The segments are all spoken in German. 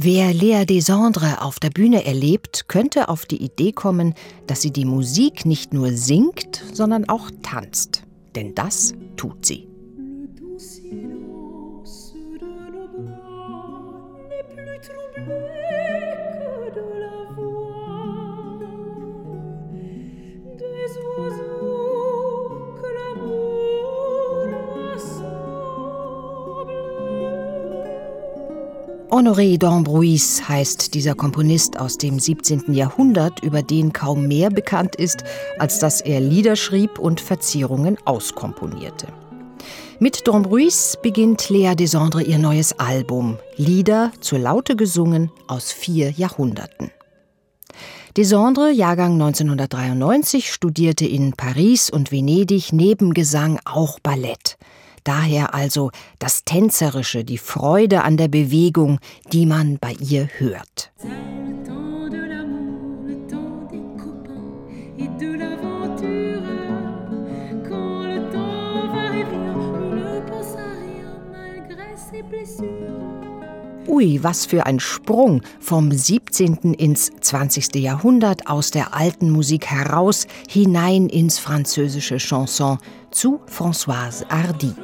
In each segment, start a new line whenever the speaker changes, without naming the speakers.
Wer Lea Desandre auf der Bühne erlebt, könnte auf die Idee kommen, dass sie die Musik nicht nur singt, sondern auch tanzt. Denn das tut sie. Honoré d'Ambrouis heißt dieser Komponist aus dem 17. Jahrhundert, über den kaum mehr bekannt ist, als dass er Lieder schrieb und Verzierungen auskomponierte. Mit d'Ambrouis beginnt Lea Desandre ihr neues Album, Lieder zur Laute gesungen aus vier Jahrhunderten. Desandre, Jahrgang 1993, studierte in Paris und Venedig neben Gesang auch Ballett. Daher also das Tänzerische, die Freude an der Bewegung, die man bei ihr hört. Ui, was für ein Sprung vom 17. ins 20. Jahrhundert aus der alten Musik heraus hinein ins französische Chanson zu Françoise Hardy.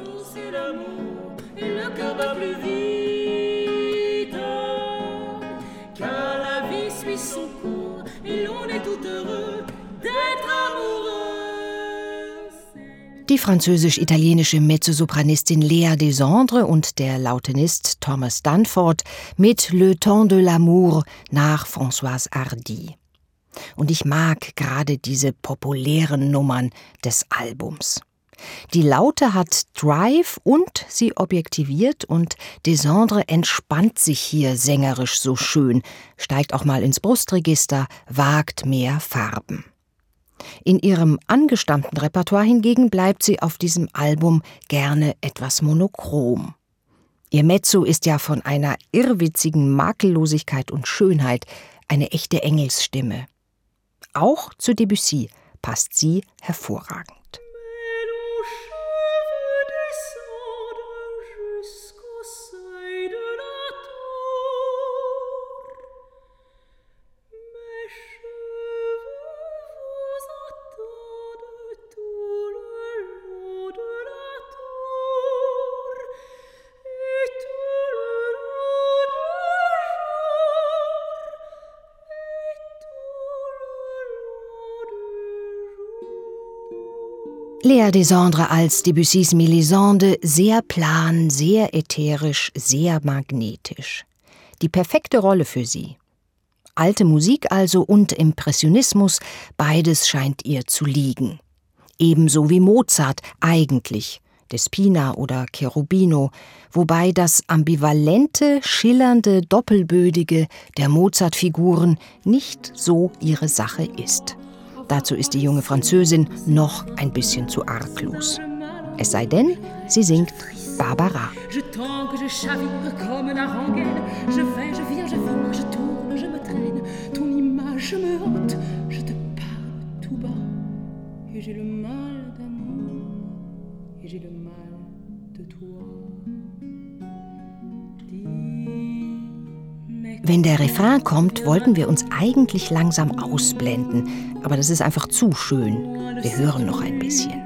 Die französisch-italienische Mezzosopranistin Lea Desandre und der Lautenist Thomas Dunford mit Le Temps de l'amour nach Françoise Hardy. Und ich mag gerade diese populären Nummern des Albums. Die Laute hat Drive und sie objektiviert und Desandre entspannt sich hier sängerisch so schön, steigt auch mal ins Brustregister, wagt mehr Farben. In ihrem angestammten Repertoire hingegen bleibt sie auf diesem Album gerne etwas monochrom. Ihr Mezzo ist ja von einer irrwitzigen Makellosigkeit und Schönheit eine echte Engelsstimme. Auch zu Debussy passt sie hervorragend. Lea Desandre als Debussys Melisande sehr plan, sehr ätherisch, sehr magnetisch. Die perfekte Rolle für sie. Alte Musik also und Impressionismus, beides scheint ihr zu liegen. Ebenso wie Mozart eigentlich, Despina oder Cherubino, wobei das ambivalente, schillernde, doppelbödige der Mozart-Figuren nicht so ihre Sache ist. Dazu ist die junge Französin noch ein bisschen zu arglos. Es sei denn, sie singt Barbara. Wenn der Refrain kommt, wollten wir uns eigentlich langsam ausblenden, aber das ist einfach zu schön. Wir hören noch ein bisschen.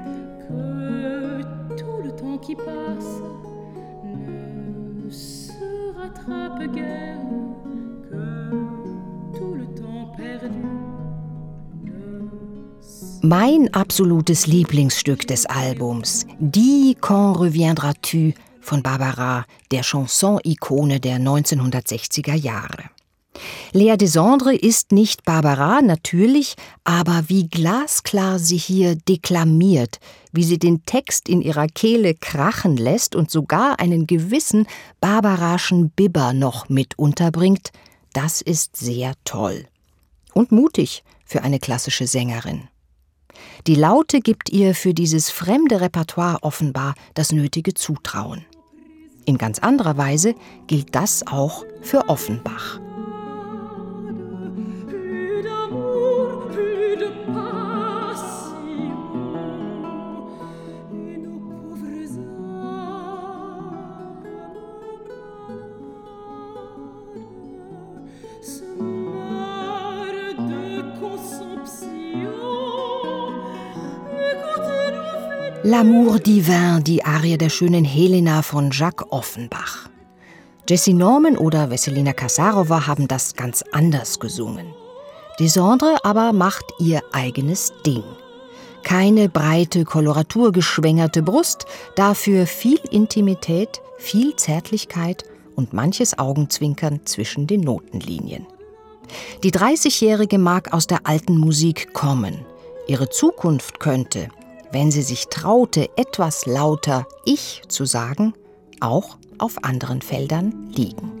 Mein absolutes Lieblingsstück des Albums, Die Quand reviendras-tu von Barbara, der Chanson-Ikone der 1960er Jahre. Lea Desandre ist nicht Barbara, natürlich, aber wie glasklar sie hier deklamiert, wie sie den Text in ihrer Kehle krachen lässt und sogar einen gewissen barbaraschen Bibber noch mit unterbringt, das ist sehr toll. Und mutig für eine klassische Sängerin. Die Laute gibt ihr für dieses fremde Repertoire offenbar das nötige Zutrauen. In ganz anderer Weise gilt das auch für Offenbach. L'amour divin, die Arie der schönen Helena von Jacques Offenbach. Jessie Norman oder Vesselina Kasarova haben das ganz anders gesungen. Desandre aber macht ihr eigenes Ding. Keine breite, koloraturgeschwängerte Brust, dafür viel Intimität, viel Zärtlichkeit und manches Augenzwinkern zwischen den Notenlinien. Die 30-Jährige mag aus der alten Musik kommen. Ihre Zukunft könnte, wenn sie sich traute, etwas lauter Ich zu sagen, auch auf anderen Feldern liegen.